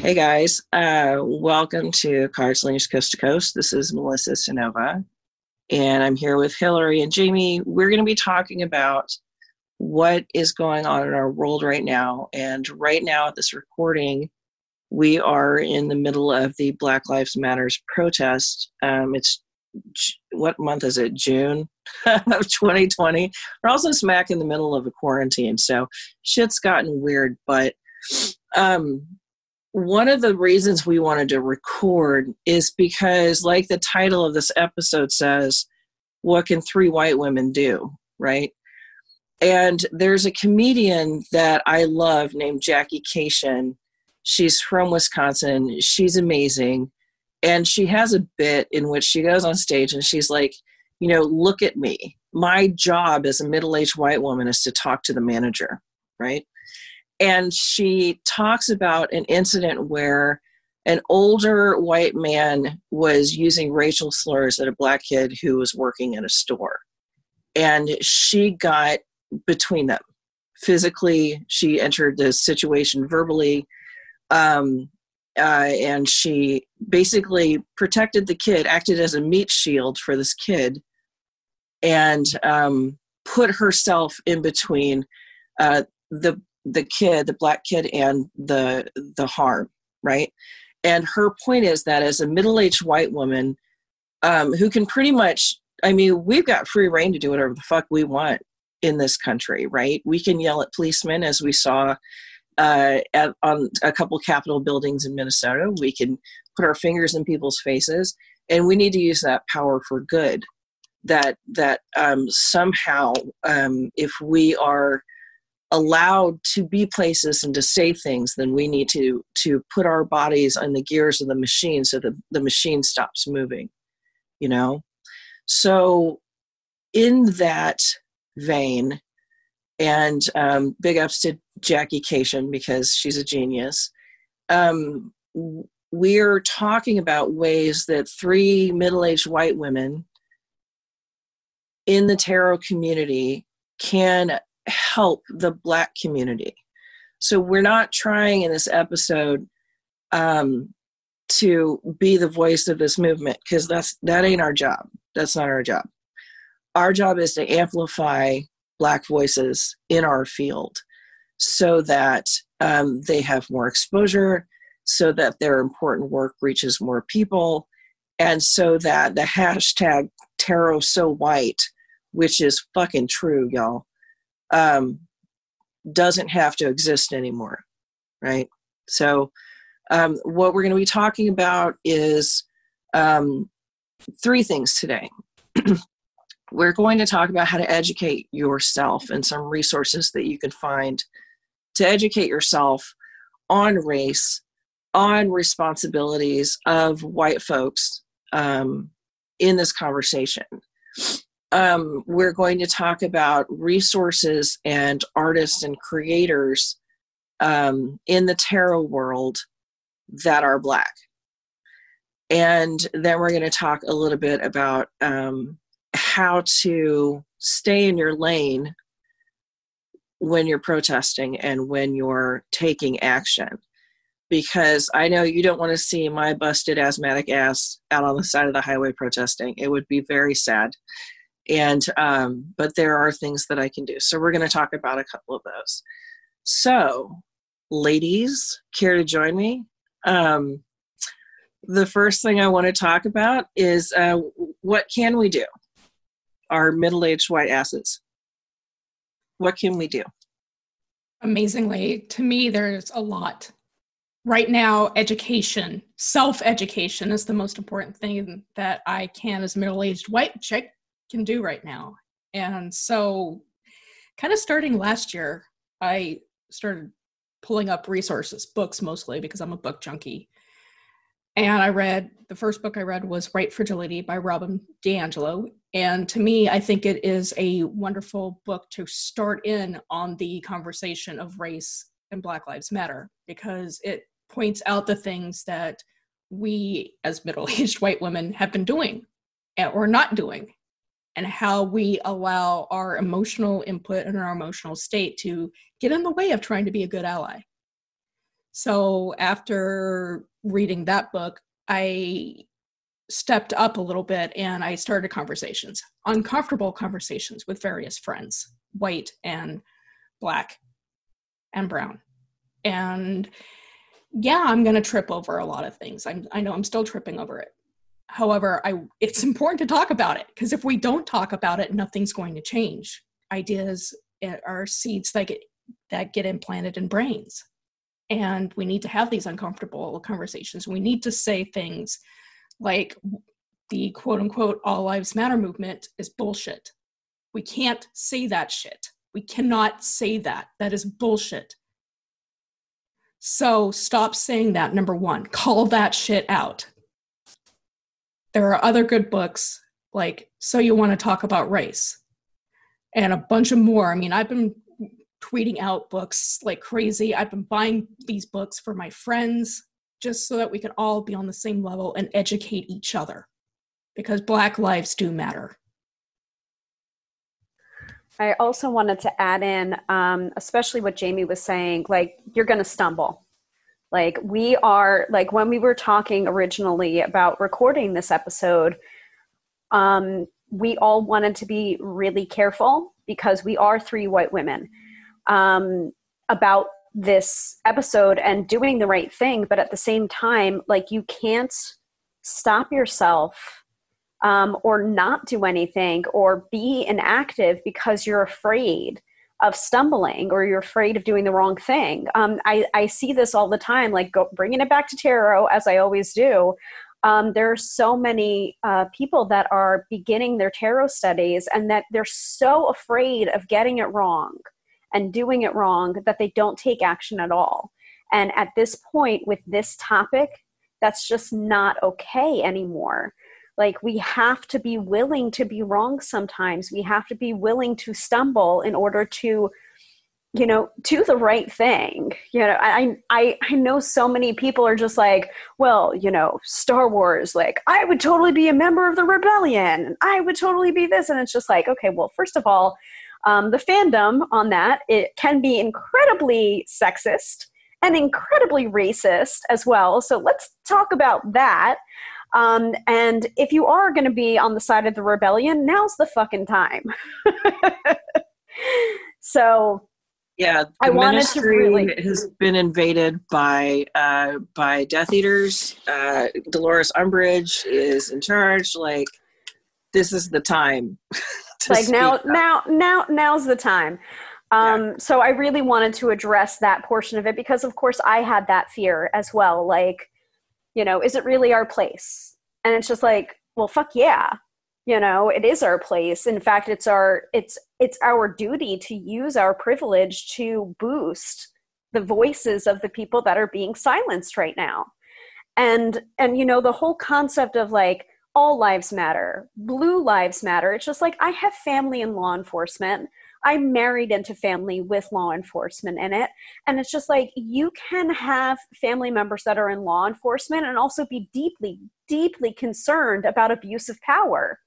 Hey guys, uh, welcome to Cards Slingers Coast to Coast. This is Melissa Cynova, and I'm here with Hillary and Jamie. We're going to be talking about what is going on in our world right now. And right now, at this recording, we are in the middle of the Black Lives Matters protest. Um, it's what month is it? June of 2020. We're also smack in the middle of a quarantine, so shit's gotten weird. But um, one of the reasons we wanted to record is because, like the title of this episode says, what can three white women do? Right? And there's a comedian that I love named Jackie Kashian. She's from Wisconsin. She's amazing. And she has a bit in which she goes on stage and she's like, you know, look at me. My job as a middle aged white woman is to talk to the manager, right? And she talks about an incident where an older white man was using racial slurs at a black kid who was working in a store. And she got between them physically, she entered the situation verbally. Um, uh, and she basically protected the kid, acted as a meat shield for this kid, and um, put herself in between uh, the the kid, the black kid, and the the harm. Right, and her point is that as a middle aged white woman um, who can pretty much, I mean, we've got free reign to do whatever the fuck we want in this country, right? We can yell at policemen as we saw uh, at, on a couple Capitol buildings in Minnesota. We can put our fingers in people's faces, and we need to use that power for good. That that um, somehow, um, if we are allowed to be places and to say things, then we need to to put our bodies on the gears of the machine so that the machine stops moving. You know, so in that vein, and um, big ups to Jackie Kashian because she's a genius. Um, we're talking about ways that three middle aged white women in the tarot community can help the black community. So we're not trying in this episode um, to be the voice of this movement because that's that ain't our job. That's not our job. Our job is to amplify black voices in our field so that um, they have more exposure, so that their important work reaches more people, and so that the hashtag tarot so white, which is fucking true, y'all, um, doesn't have to exist anymore, right? So, um, what we're going to be talking about is um, three things today. we're going to talk about how to educate yourself and some resources that you can find to educate yourself on race, on responsibilities of white folks um, in this conversation. Um, we're going to talk about resources and artists and creators um, in the tarot world that are black. And then we're going to talk a little bit about um, how to stay in your lane when you're protesting and when you're taking action. Because I know you don't want to see my busted asthmatic ass out on the side of the highway protesting. It would be very sad. And, um, but there are things that I can do. So we're going to talk about a couple of those. So, ladies, care to join me? Um, the first thing I want to talk about is uh, what can we do? Our middle aged white asses. What can we do? Amazingly, to me, there's a lot. Right now, education, self education is the most important thing that I can, as a middle aged white chick, can do right now. And so, kind of starting last year, I started pulling up resources, books mostly, because I'm a book junkie. and I read the first book I read was White Fragility by Robin DiAngelo. And to me, I think it is a wonderful book to start in on the conversation of race and Black Lives Matter because it points out the things that we as middle aged white women have been doing eh, or not doing, and how we allow our emotional input and our emotional state to get in the way of trying to be a good ally. So after reading that book, I stepped up a little bit and I started conversations, uncomfortable conversations with various friends, white and black and brown. And yeah, I'm going to trip over a lot of things. I'm, I know I'm still tripping over it. However, I, it's important to talk about it because if we don't talk about it, nothing's going to change. Ideas eh, are seeds that get, that get implanted in brains. And we need to have these uncomfortable conversations. We need to say things like the quote unquote all lives matter movement is bullshit. We can't say that shit. We cannot say that. That is bullshit. So stop saying that number one. Call that shit out there are other good books like so you want to talk about race and a bunch of more i mean i've been tweeting out books like crazy. I've been buying these books for my friends just so that we can all be on the same level and educate each other because Black lives do matter. I also wanted to add in, um, especially what Jamie was saying, like, you're going to stumble. Like, we are, like, when we were talking originally about recording this episode, um, we all wanted to be really careful because we are three white women um, about this episode and doing the right thing. But at the same time like you can't stop yourself um, or not do anything or be inactive because you're afraid of stumbling or you're afraid of doing the wrong thing um, I, I see this all the time like go, bringing it back to tarot as i always do um, there are so many uh, people that are beginning their tarot studies and that they're so afraid of getting it wrong and doing it wrong that they don't take action at all. And at this point, with this topic, that's just not okay anymore. Like, we have to be willing to be wrong sometimes. We have to be willing to stumble in order to you know do the right thing you know i i i know so many people are just like well you know star wars like i would totally be a member of the rebellion i would totally be this and it's just like okay well first of all um, the fandom on that it can be incredibly sexist and incredibly racist as well. So let's talk about that. Um, and if you are going to be on the side of the rebellion, now's the fucking time. so yeah, I wanted to really has been invaded by uh, by Death Eaters. Uh, Dolores Umbridge is in charge. Like this is the time. like now up. now now now's the time um, yeah. so i really wanted to address that portion of it because of course i had that fear as well like you know is it really our place and it's just like well fuck yeah you know it is our place in fact it's our it's it's our duty to use our privilege to boost the voices of the people that are being silenced right now and and you know the whole concept of like all lives matter, blue lives matter. It's just like I have family in law enforcement. I'm married into family with law enforcement in it. And it's just like you can have family members that are in law enforcement and also be deeply, deeply concerned about abuse of power.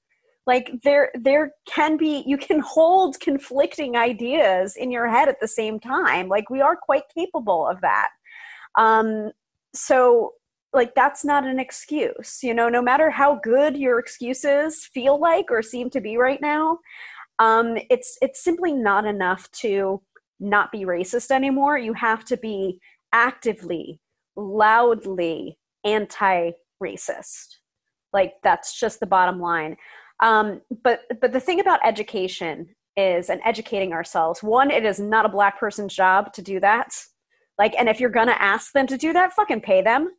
Like there there can be you can hold conflicting ideas in your head at the same time. Like we are quite capable of that. Um so like that's not an excuse you know no matter how good your excuses feel like or seem to be right now um, it's it's simply not enough to not be racist anymore. You have to be actively loudly anti-racist. Like that's just the bottom line. Um, but but the thing about education is and educating ourselves one it is not a black person's job to do that. Like and if you're gonna ask them to do that fucking pay them.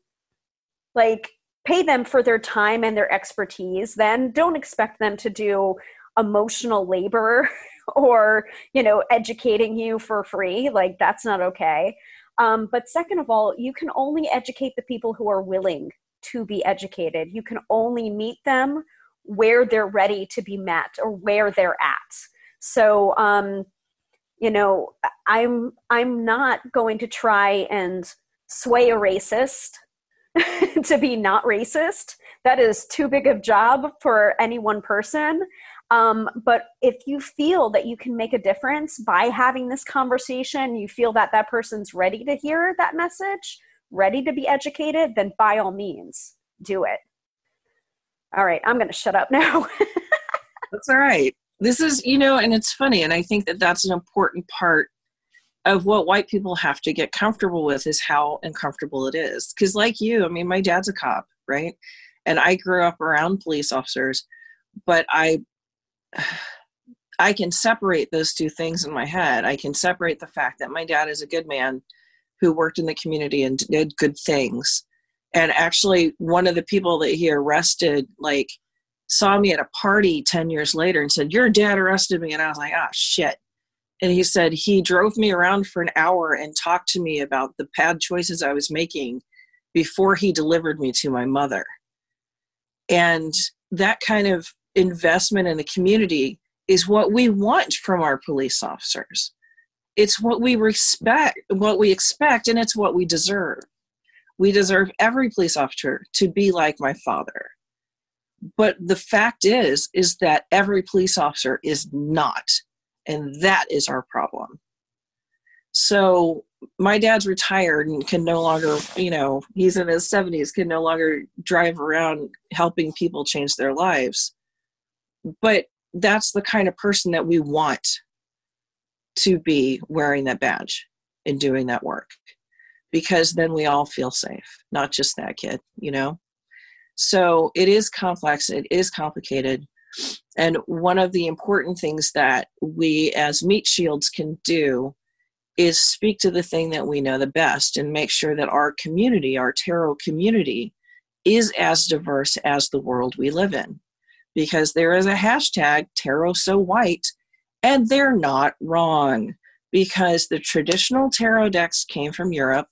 Like pay them for their time and their expertise then don't expect them to do emotional labor or you know educating you for free like that's not okay um, but second of all you can only educate the people who are willing to be educated. You can only meet them where they're ready to be met or where they're at. So, um, you know, I'm I'm not going to try and sway a racist to be not racist. That is too big of job for any one person. Um, but if you feel that you can make a difference by having this conversation, you feel that that person's ready to hear that message, ready to be educated, then by all means, do it. All right, I'm going to shut up now. that's all right. This is, you know, and it's funny, and I think that that's an important part of what white people have to get comfortable with is how uncomfortable it is. Because, like you, I mean, my dad's a cop, right? And I grew up around police officers, but I I can separate those two things in my head. I can separate the fact that my dad is a good man who worked in the community and did good things. And actually, one of the people that he arrested, like, saw me at a party 10 years later and said, Your dad arrested me. And I was like, Ah, shit. And he said he drove me around for an hour and talked to me about the bad choices I was making before he delivered me to my mother. And that kind of investment in the community is what we want from our police officers. It's what we respect, what we expect, and it's what we deserve. We deserve every police officer to be like my father. But the fact is, is that every police officer is not. And that is our problem. So my dad's retired and can no longer, you know, he's in his 70s, can no longer drive around helping people change their lives but that's the kind of person that we want to be wearing that badge and doing that work because then we all feel safe not just that kid you know? So it is complex it is complicated. And one of the important things that we as meat shields can do is speak to the thing that we know the best and make sure that our community our tarot community is as diverse as the world we live in because there is a hashtag tarot so white and they're not wrong because the traditional tarot decks came from Europe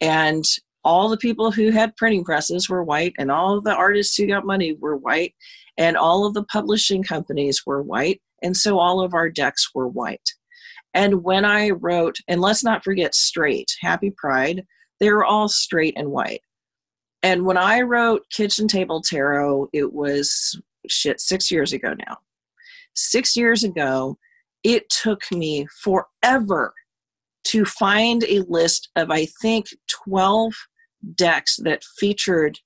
and all the people who had printing presses were white and all of the artists who got money were white and all of the publishing companies were white and so all of our decks were white. And when i wrote and let's not forget straight happy pride they were all straight and white. And when i wrote kitchen table tarot it was shit six years ago now. Six years ago, it took me forever to find a list of, I think, 12 decks that featured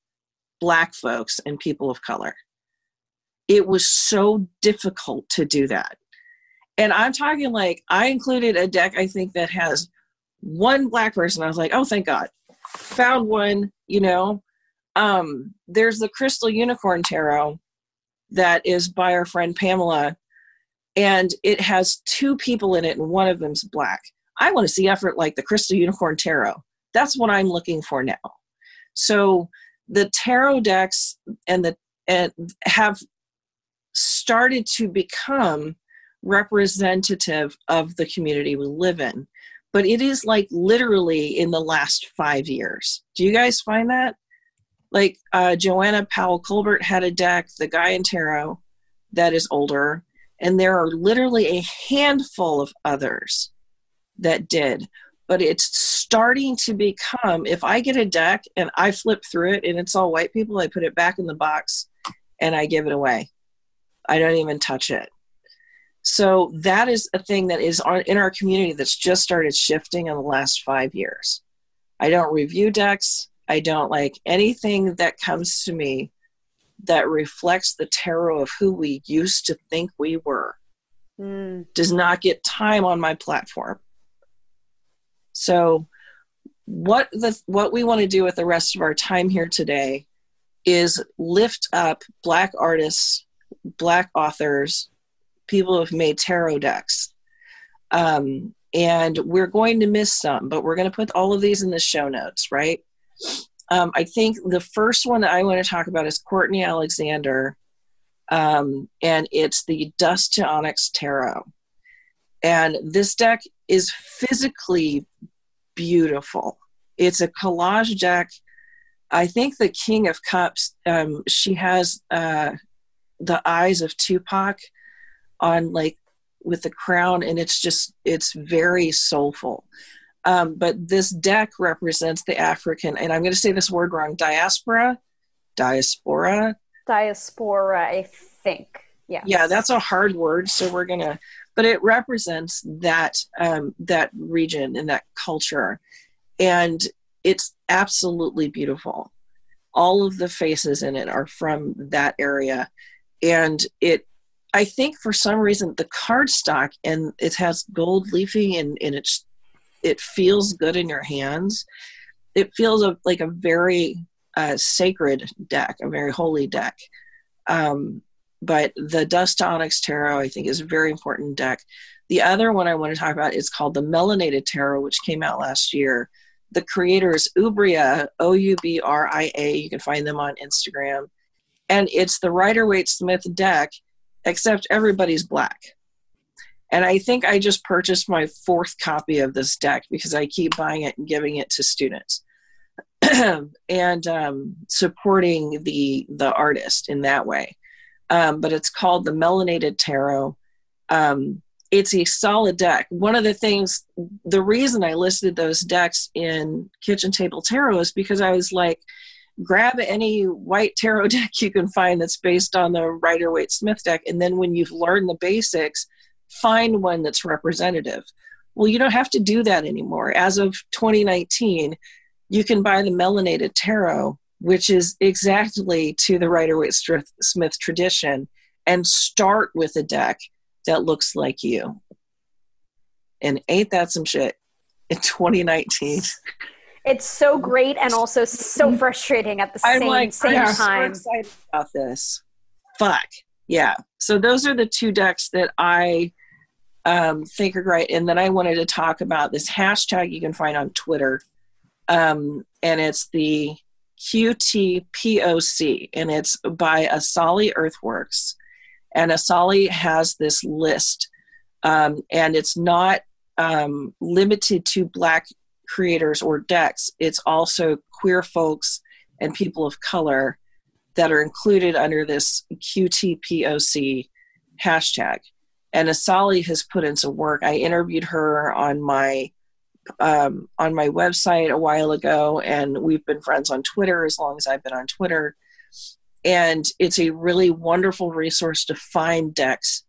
black folks and people of color. It was so difficult to do that. And I'm talking like I included a deck, I think, that has one black person. I was like, oh, thank God. Found one, you know. Um, there's the Crystal Unicorn Tarot, that is by our friend Pamela, and it has two people in it, and one of them's black. I want to see effort like the Crystal Unicorn Tarot. That's what I'm looking for now. So the tarot decks and the and have started to become representative of the community we live in but it is like literally in the last five years do you guys find that like uh, Joanna Powell Colbert had a deck, the Gaian tarot that is older, and there are literally a handful of others that did. But it's starting to become if I get a deck and I flip through it and it's all white people, I put it back in the box and I give it away. I don't even touch it. So that is a thing that is in our community that's just started shifting in the last five years. I don't review decks. I don't like anything that comes to me that reflects the tarot of who we used to think we were. Mm. Does not get time on my platform. So what the what we want to do with the rest of our time here today is lift up black artists, black authors, people who have made tarot decks. Um, and we're going to miss some, but we're going to put all of these in the show notes, right? Um, I think the first one that I want to talk about is Courtney Alexander, um, and it's the Dust to Onyx Tarot. And this deck is physically beautiful. It's a collage deck I think the King of Cups, um, she has uh, the eyes of Tupac on like with the crown, and it's just it's very soulful. Um, but this deck represents the African, and I'm going to say this word wrong: diaspora, diaspora, diaspora. I think. Yeah. Yeah, that's a hard word, so we're gonna. But it represents that um, that region and that culture, and it's absolutely beautiful. All of the faces in it are from that area, and it. I think for some reason the cardstock and it has gold leafing and, and it's it feels good in your hands. It feels a, like a very uh, sacred deck, a very holy deck. Um, but the Dust Onyx Tarot, I think, is a very important deck. The other one I want to talk about is called the Melanated Tarot, which came out last year. The creator is Oubria, O U B R I A. You can find them on Instagram. And it's the Rider Waite Smith deck, except everybody's black. And I think I just purchased my fourth copy of this deck because I keep buying it and giving it to students. and um, supporting the the artist in that way. Um, but it's called the Melanated Tarot. Um, it's a solid deck. One of the things, the reason I listed those decks in Kitchen Table Tarot is because I was like, grab any white tarot deck you can find that's based on the Rider Waite Smith deck, and then when you've learned the basics, find one that's representative. Well, you don't have to do that anymore. As of 2019, you can buy the melanated tarot, which is exactly to the Rider Waite Smith tradition, and start with a deck that looks like you. And ain't that some shit in 2019? It's so great and also so frustrating at the I'm same, like, same I'm time. so excited about this. Fuck. Yeah. So those are the two decks that I um, great. And then I wanted to talk about this hashtag you can find on Twitter um, and it's the QTPOC, and it's by Asali Earthworks. And Asali has this list, um, and it's not um, limited to Black creators or decks. It's also queer folks and people of color that are included under this QTPOC hashtag. And Asali has put in some work. I interviewed her on my um, on my website a while ago, and we've been friends on Twitter as long as I've been on Twitter. And it's a really wonderful resource to find decks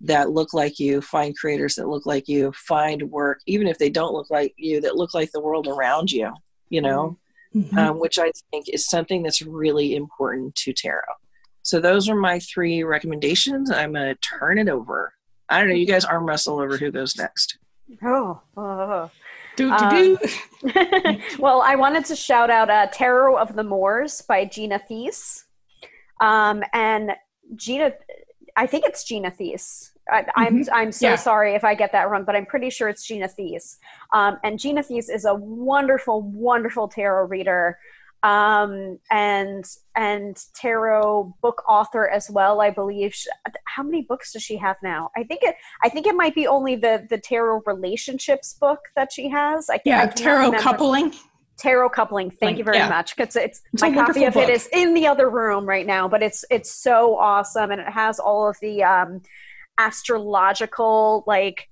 that look like you, find creators that look like you, find work, even if they don't look like you, that look like the world around you, you know, mm-hmm. um, which I think is something that's really important to tarot. So those are my three recommendations. I'm going to turn it over. I don't know. You guys arm wrestle over who goes next. Oh, oh. Do, do, do. Um, well, I wanted to shout out uh, Tarot of the Moors by Gina Thies. Um, and Gina, I think it's Gina Thies. I, am I'm, mm-hmm. I'm so yeah. sorry if I get that wrong, but I'm pretty sure it's Gina Thies. Um, and Gina Thies is a wonderful, wonderful tarot reader um, and and tarot book author as well. I believe. She, how many books does she have now? I think it. I think it might be only the the tarot relationships book that she has. I, yeah, I tarot remember. coupling. Tarot coupling. Thank like, you very yeah. much. Because it's, it's, my copy of book. it is in the other room right now, but it's it's so awesome, and it has all of the um, astrological like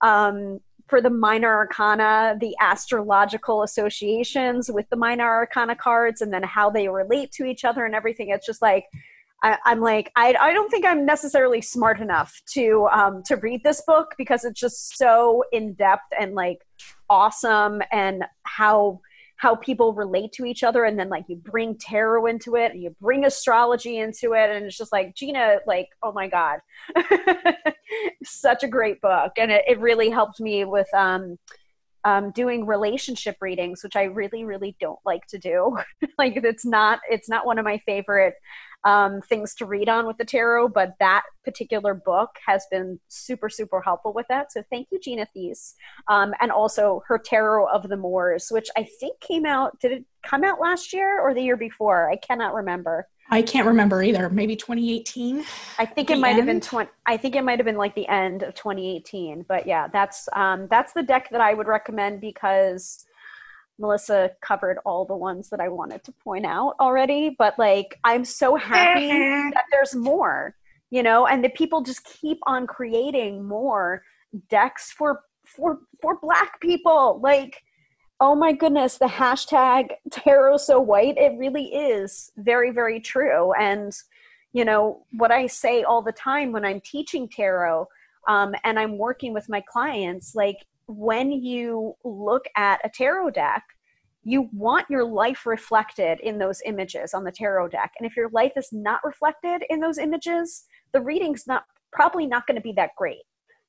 um for the minor arcana, the astrological associations with the minor arcana cards, and then how they relate to each other and everything. It's just like I, am like I, I don't think I'm necessarily smart enough to um, to read this book because it's just so in depth and like awesome and how how people relate to each other and then like you bring tarot into it and you bring astrology into it and it's just like gina like oh my god. Such a great book and it, it really helped me with um, um, doing relationship readings which i really really don't like to do. Like it's not it's not one of my favorite um, things to read on with the tarot, but that particular book has been super, super helpful with that. So thank you, Gina Thies. Um, and also her Tarot of the Moors, which I think came out, did it come out last year or the year before? I cannot remember. I can't remember either. Maybe 2018. I think it might end? have been 20. I think it might have been like the end of 2018. But yeah, that's um, that's the deck that I would recommend because Melissa covered all the ones that I wanted to point out already, but like I'm so happy that there's more, you know, and the people just keep on creating more decks for for for black people. Like, oh my goodness, the hashtag tarot so white, it really is very, very true. And you know, what I say all the time when I'm teaching tarot um, and I'm working with my clients, like when you look at a tarot deck, you want your life reflected in those images on the tarot deck. And if your life is not reflected in those images, the reading's not probably not going to be that great.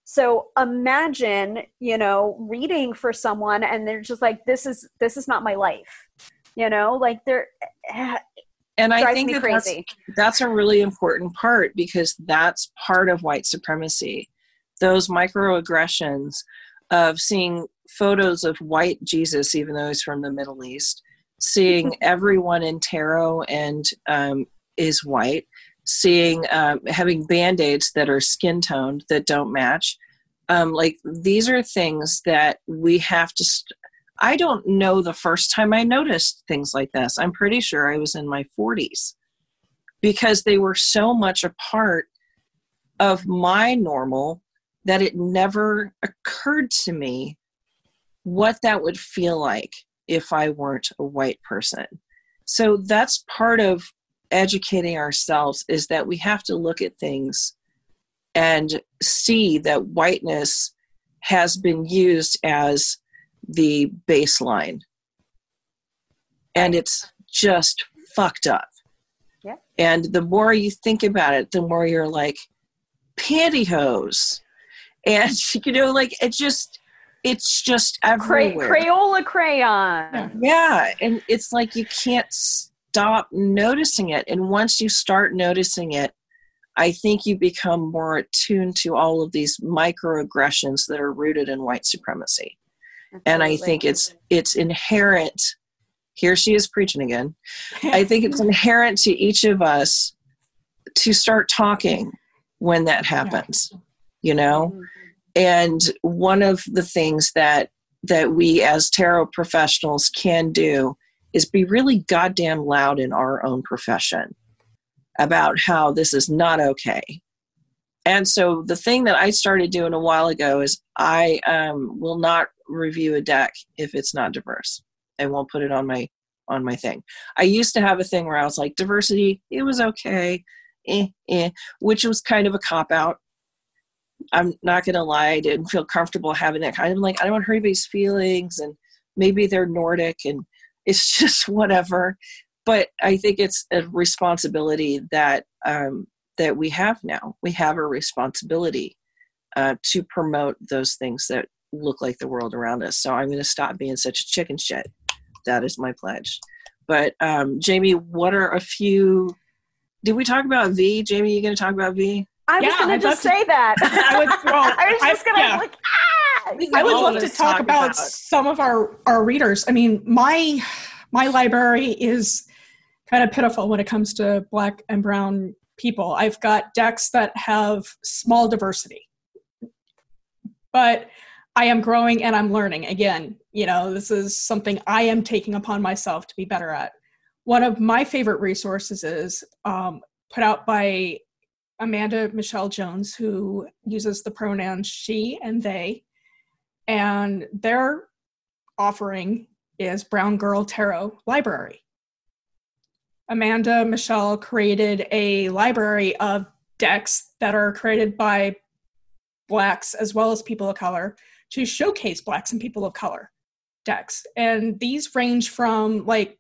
So imagine, you know, reading for someone and they're just like, this is this is not my life. You know, like they're and I think that that's, that's a really important part because that's part of white supremacy. Those microaggressions of seeing photos of white Jesus, even though he's from the Middle East, seeing everyone in tarot and um, is white, seeing um, having band aids that are skin toned that don't match. Um, like these are things that we have to. St- I don't know the first time I noticed things like this. I'm pretty sure I was in my 40s because they were so much a part of my normal that it never occurred to me what that would feel like if I weren't a white person. So that's part of educating ourselves is that we have to look at things and see that whiteness has been used as the baseline. And it's just fucked up. Yeah. And the more you think about it, the more you're like, pantyhose. And you know, like it just it's just everywhere. Cray- Crayola crayon. Yeah. And it's like you can't stop noticing it. And once you start noticing it, I think you become more attuned to all of these microaggressions that are rooted in white supremacy. Absolutely. And I think it's it's inherent. Here she is preaching again. I think it's inherent to each of us to start talking when that happens. Yeah. You know? Mm-hmm and one of the things that that we as tarot professionals can do is be really goddamn loud in our own profession about how this is not okay. And so the thing that i started doing a while ago is i um, will not review a deck if it's not diverse i won't put it on my on my thing. I used to have a thing where i was like diversity it was okay eh, eh, which was kind of a cop out I'm not gonna lie, I didn't feel comfortable having that kind of like I don't want to hurt anybody's feelings and maybe they're Nordic and it's just whatever. But I think it's a responsibility that um, that we have now. We have a responsibility uh, to promote those things that look like the world around us. So I'm going to stop being such a chicken shit. That is my pledge. But um, Jamie, what are a few? Did we talk about V? Jamie, you going to talk about V? I was going to just say that. I, would, well, I was just going to yeah. like, ah! I would love to talk, talk about, about, some of our our readers. I mean, my my library is kind of pitiful when it comes to black and brown people. I've got decks that have small diversity, but I am growing and I'm learning. Again, you know, this is something I am taking upon myself to be better at. One of my favorite resources is um, put out by Amanda Michelle Jones, who uses the pronouns she and they. And their offering is Brown Girl Tarot Library. Amanda Michelle created a library of decks that are created by Blacks as well as people of color to showcase Blacks and people of color decks. And these range from like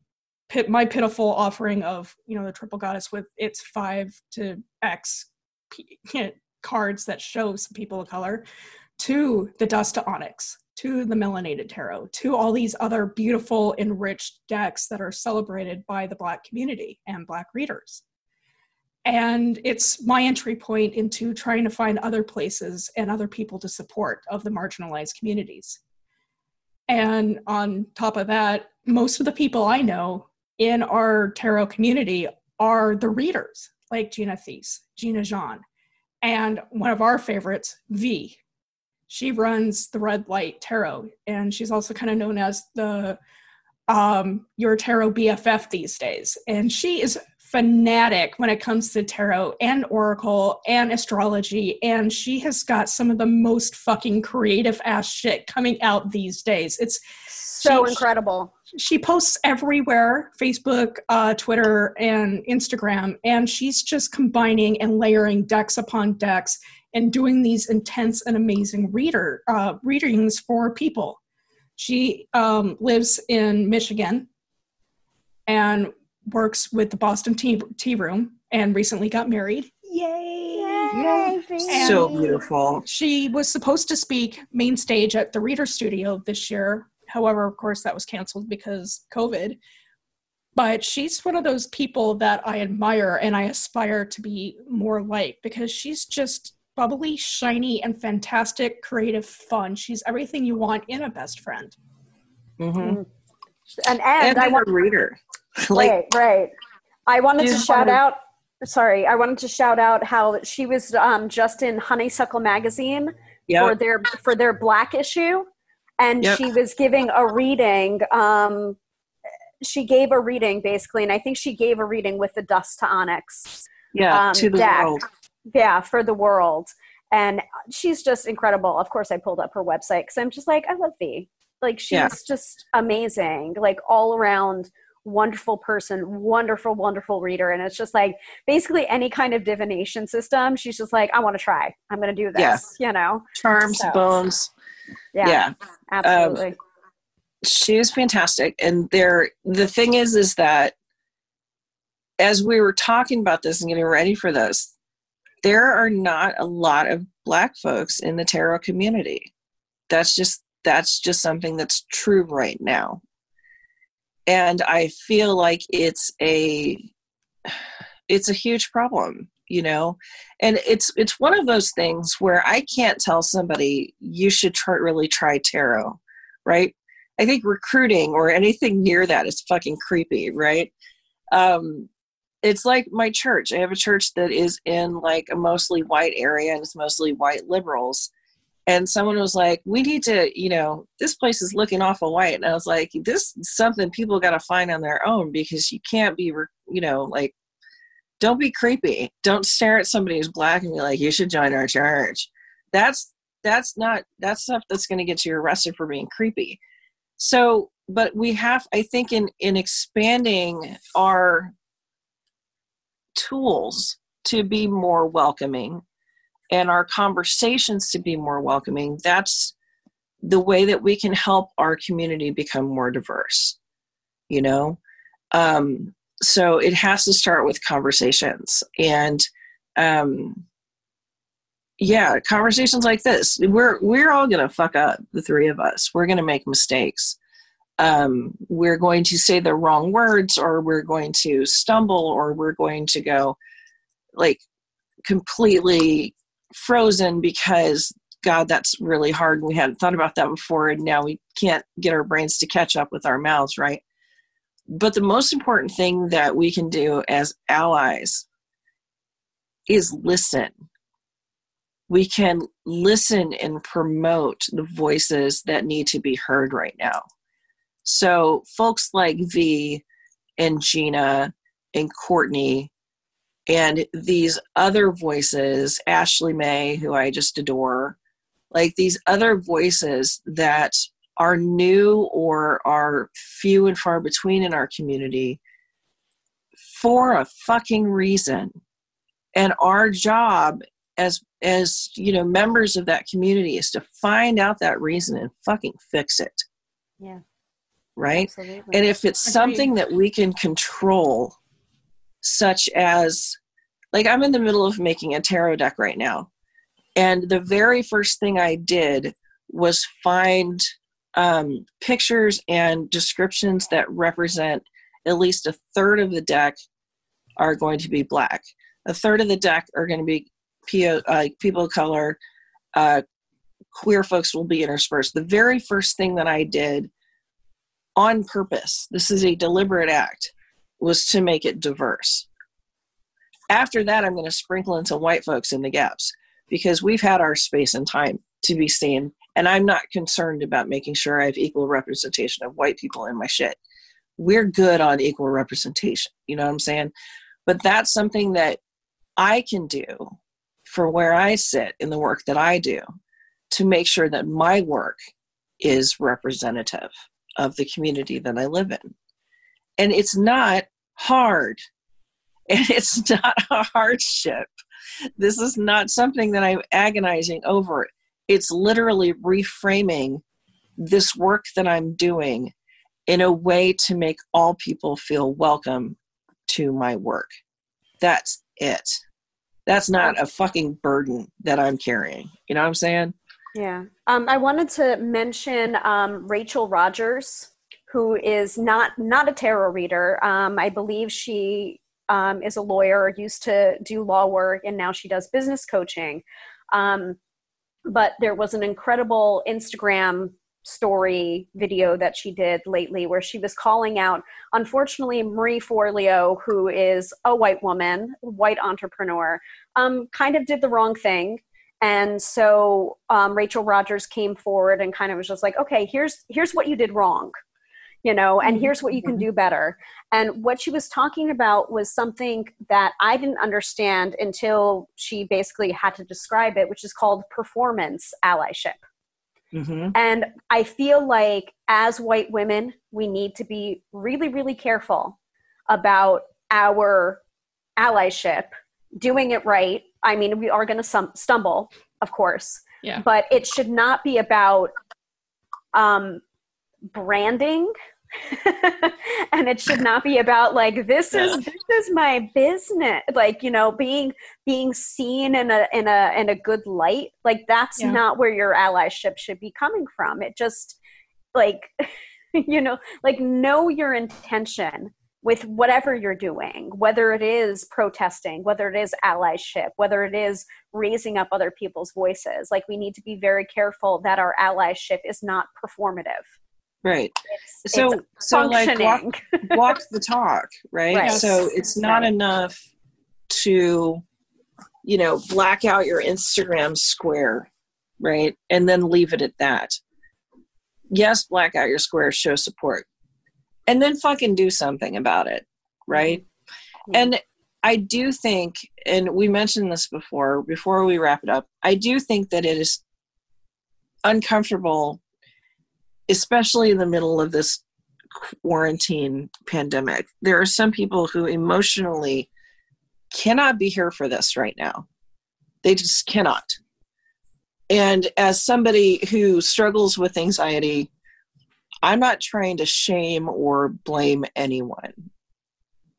my pitiful offering of, you know, the triple goddess with its five to X cards that show some people of color to the dust to onyx to the melanated tarot to all these other beautiful enriched decks that are celebrated by the black community and black readers. And it's my entry point into trying to find other places and other people to support of the marginalized communities. And on top of that most of the people i know in our tarot community are the readers like Gina Thies, Gina Jean, and one of our favorites, V. She runs the Red Light Tarot, and she's also kind of known as the um, your tarot BFF these days, and she is fanatic when it comes to tarot and oracle and astrology and she has got some of the most fucking creative ass shit coming out these days. It's so she, incredible she posts everywhere facebook uh, twitter and instagram and she's just combining and layering decks upon decks and doing these intense and amazing reader uh, readings for people she um, lives in michigan and works with the Boston Tea, tea Room and recently got married. Yay! Yay! So beautiful. She was supposed to speak main stage at the Reader Studio this year. However, of course, that was canceled because COVID. But she's one of those people that I admire and I aspire to be more like because she's just bubbly, shiny, and fantastic, creative, fun. She's everything you want in a best friend. Mm-hmm. Mm. And, and, and I want a reader. like, right, right. I wanted to shout out. Sorry, I wanted to shout out how she was um, just in Honeysuckle magazine yep. for their for their Black issue, and yep. she was giving a reading. Um, she gave a reading basically, and I think she gave a reading with the Dust to Onyx. Yeah, um, to the deck. world. Yeah, for the world, and she's just incredible. Of course, I pulled up her website because I'm just like, I love V. Like she's yeah. just amazing, like all around wonderful person, wonderful, wonderful reader. And it's just like basically any kind of divination system. She's just like, I want to try. I'm going to do this, yeah. you know? Charms, so, bones. Yeah. yeah. Absolutely. Um, she is fantastic. And there, the thing is, is that as we were talking about this and getting ready for this, there are not a lot of black folks in the tarot community. That's just that's just something that's true right now and i feel like it's a it's a huge problem you know? And it's it's one of those things where i can't tell somebody you should try, really try tarot right? I think recruiting or anything near that is fucking creepy right? Um it's like my church. I have a church that is in like a mostly white area and it's mostly white liberals. And someone was like we need to you know this place is looking awful white. And i was like this is something people got to find on their own because you can't be you know like don't be creepy. Don't stare at somebody who's black and be like you should join our church. That's that's not that's stuff that's going to get you arrested for being creepy. So but we have i think in in expanding our tools to be more welcoming and our conversations to be more welcoming, that's the way that we can help our community become more diverse, you know? Um, so it has to start with conversations. And, um, yeah, conversations like this. We're we're all gonna fuck up, the three of us. We're gonna make mistakes. Um, we're going to say the wrong words, or we're going to stumble, or we're going to go like completely frozen because God, that's really hard. And we hadn't thought about that before, and now we can't get our brains to catch up with our mouths, right? But the most important thing that we can do as allies is listen. We can listen and promote the voices that need to be heard right now. So, folks like V and Gina and Courtney and these other voices ashley may who i just adore like these other voices that are new or are few and far between in our community for a fucking reason. And our job as as you know members of that community is to find out that reason and fucking fix it. Yeah. Right? Absolutely. and if it's something that we can control such as like I'm in the middle of making a tarot deck right now. And the very first thing I did was find um, pictures and descriptions that represent at least a third of the deck are going to be black. A third of the deck are going to be uh, people of color. Uh, queer folks will be interspersed. The very first thing that I did on purpose, this is a deliberate act, was to make it diverse. After that, I'm going to sprinkle in some white folks in the gaps because we've had our space and time to be seen. And I'm not concerned about making sure I have equal representation of white people in my shit. we're good on equal representation. You know what I'm saying? But that's something that I can do for where I sit in the work that I do to make sure that my work is representative of the community that I live in. And it's not hard. And it's not a hardship. This is not something that I'm agonizing over. It's literally reframing this work that I'm doing in a way to make all people feel welcome to my work. That's it. That's not a fucking burden that I'm carrying. You know what I'm saying? Yeah. Um, I wanted to mention um, Rachel Rogers, who is not not a tarot reader. Um, I believe she um, is a lawyer, used to do law work, and now she does business coaching. But there was an incredible Instagram story video that she did lately where she was calling out unfortunately marie forleo who is a white woman white entrepreneur um, kind of did the wrong thing. And so um, rachel rogers came forward and kind of was just like okay here's here's what you did wrong you know and here's what you can mm-hmm. do better and what she was talking about was something that i didn't understand until she basically had to describe it which is called performance allyship Mm-hmm. And I feel like as white women, we need to be really, really careful about our allyship, doing it right. I mean, we are going to stumble, of course, yeah. but it should not be about um, branding and it should not be about like this is this is my business like you know being being seen in a in a in a good light like that's yeah. not where your allyship should be coming from it just like you know like know your intention with whatever you're doing, whether it is protesting, whether it is allyship, whether it is raising up other people's voices. Like, we need to be very careful that our allyship is not performative right it's, so it's so like walk, walk the talk right? right? so it's not right. enough to you know black out your instagram square right and then leave it at that yes black out your square show support and then fucking do something about it right mm-hmm. and i do think and we mentioned this before before we wrap it up i do think that it is uncomfortable especially in the middle of this quarantine pandemic, there are some people who emotionally cannot be here for this right now. They just cannot. And as somebody who struggles with anxiety, I'm not trying to shame or blame anyone.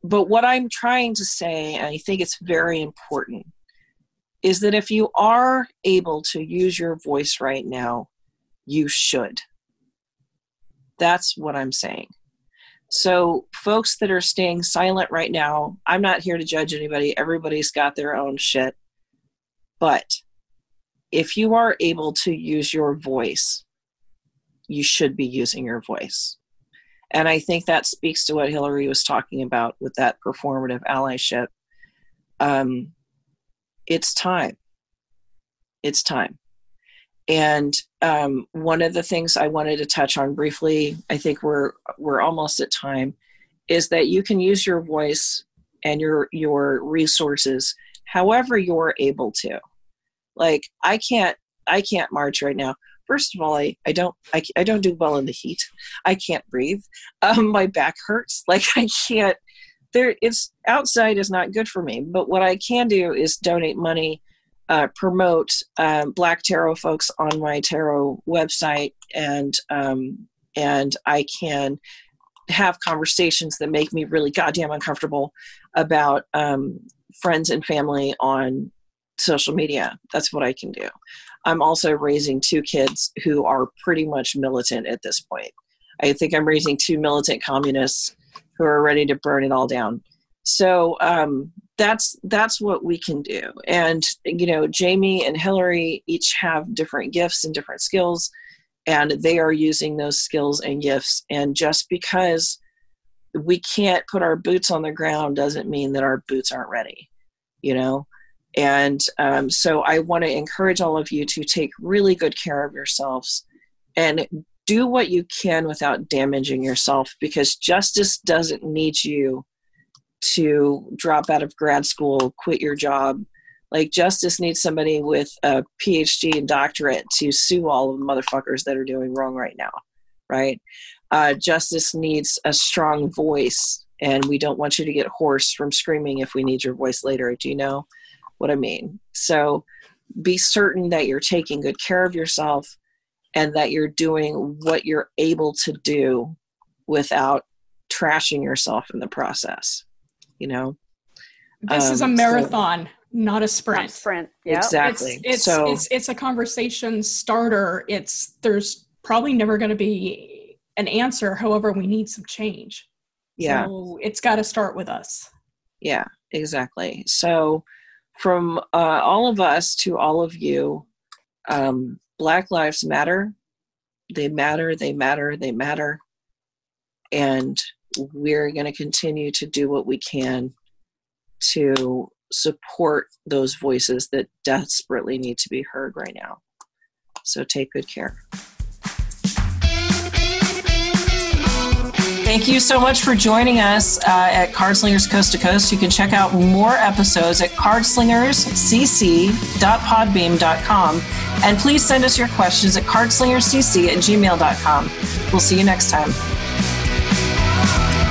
But what I'm trying to say, and I think it's very important, is that if you are able to use your voice right now, you should. That's what I'm saying. So, folks that are staying silent right now, I'm not here to judge anybody. Everybody's got their own shit. But if you are able to use your voice, you should be using your voice. And I think that speaks to what Hillary was talking about with that performative allyship. Um, it's time. It's time. And um, one of the things I wanted to touch on briefly, I think we're we're almost at time, is that you can use your voice and your your resources however you're able to. Like I can't I can't march right now. First of all, I, I don't I, I don't do well in the heat. I can't breathe. Um, my back hurts. Like I can't. There, it's outside is not good for me. But what I can do is donate money uh, promote um, Black Tarot folks on my tarot website, and um, and I can have conversations that make me really goddamn uncomfortable about um, friends and family on social media. That's what I can do. I'm also raising two kids who are pretty much militant at this point. I think I'm raising two militant communists who are ready to burn it all down. So um, that's that's what we can do. And you know Jaymi and hillary each have different gifts and different skills and they are using those skills and gifts. And just because we can't put our boots on the ground doesn't mean that our boots aren't ready you know? And um, so i want to encourage all of you to take really good care of yourselves and do what you can without damaging yourself because justice doesn't need you to drop out of grad school, quit your job. Like justice needs somebody with a PhD and doctorate to sue all of the motherfuckers that are doing wrong right now, right? Uh, justice needs a strong voice, and we don't want you to get hoarse from screaming if we need your voice later. Do you know what I mean? So be certain that you're taking good care of yourself and that you're doing what you're able to do without trashing yourself in the process you know? This um, is a um, marathon so, not a sprint. Not sprint yep. exactly. It's, it's, so it's, it's a conversation starter. It's there's probably never going to be an answer. However we need some change. Yeah. so it's got to start with us. Yeah exactly. So from uh, all of us to all of you um, Black Lives Matter. They matter, they matter, they matter. And we're going to continue to do what we can to support those voices that desperately need to be heard right now. So take good care. Thank you so much for joining us uh, at Cardslingers Coast to Coast. You can check out more episodes at cardslingerscc.podbean.com. And please send us your questions at cardslingerscc at gmail.com. We'll see you next time. Bye.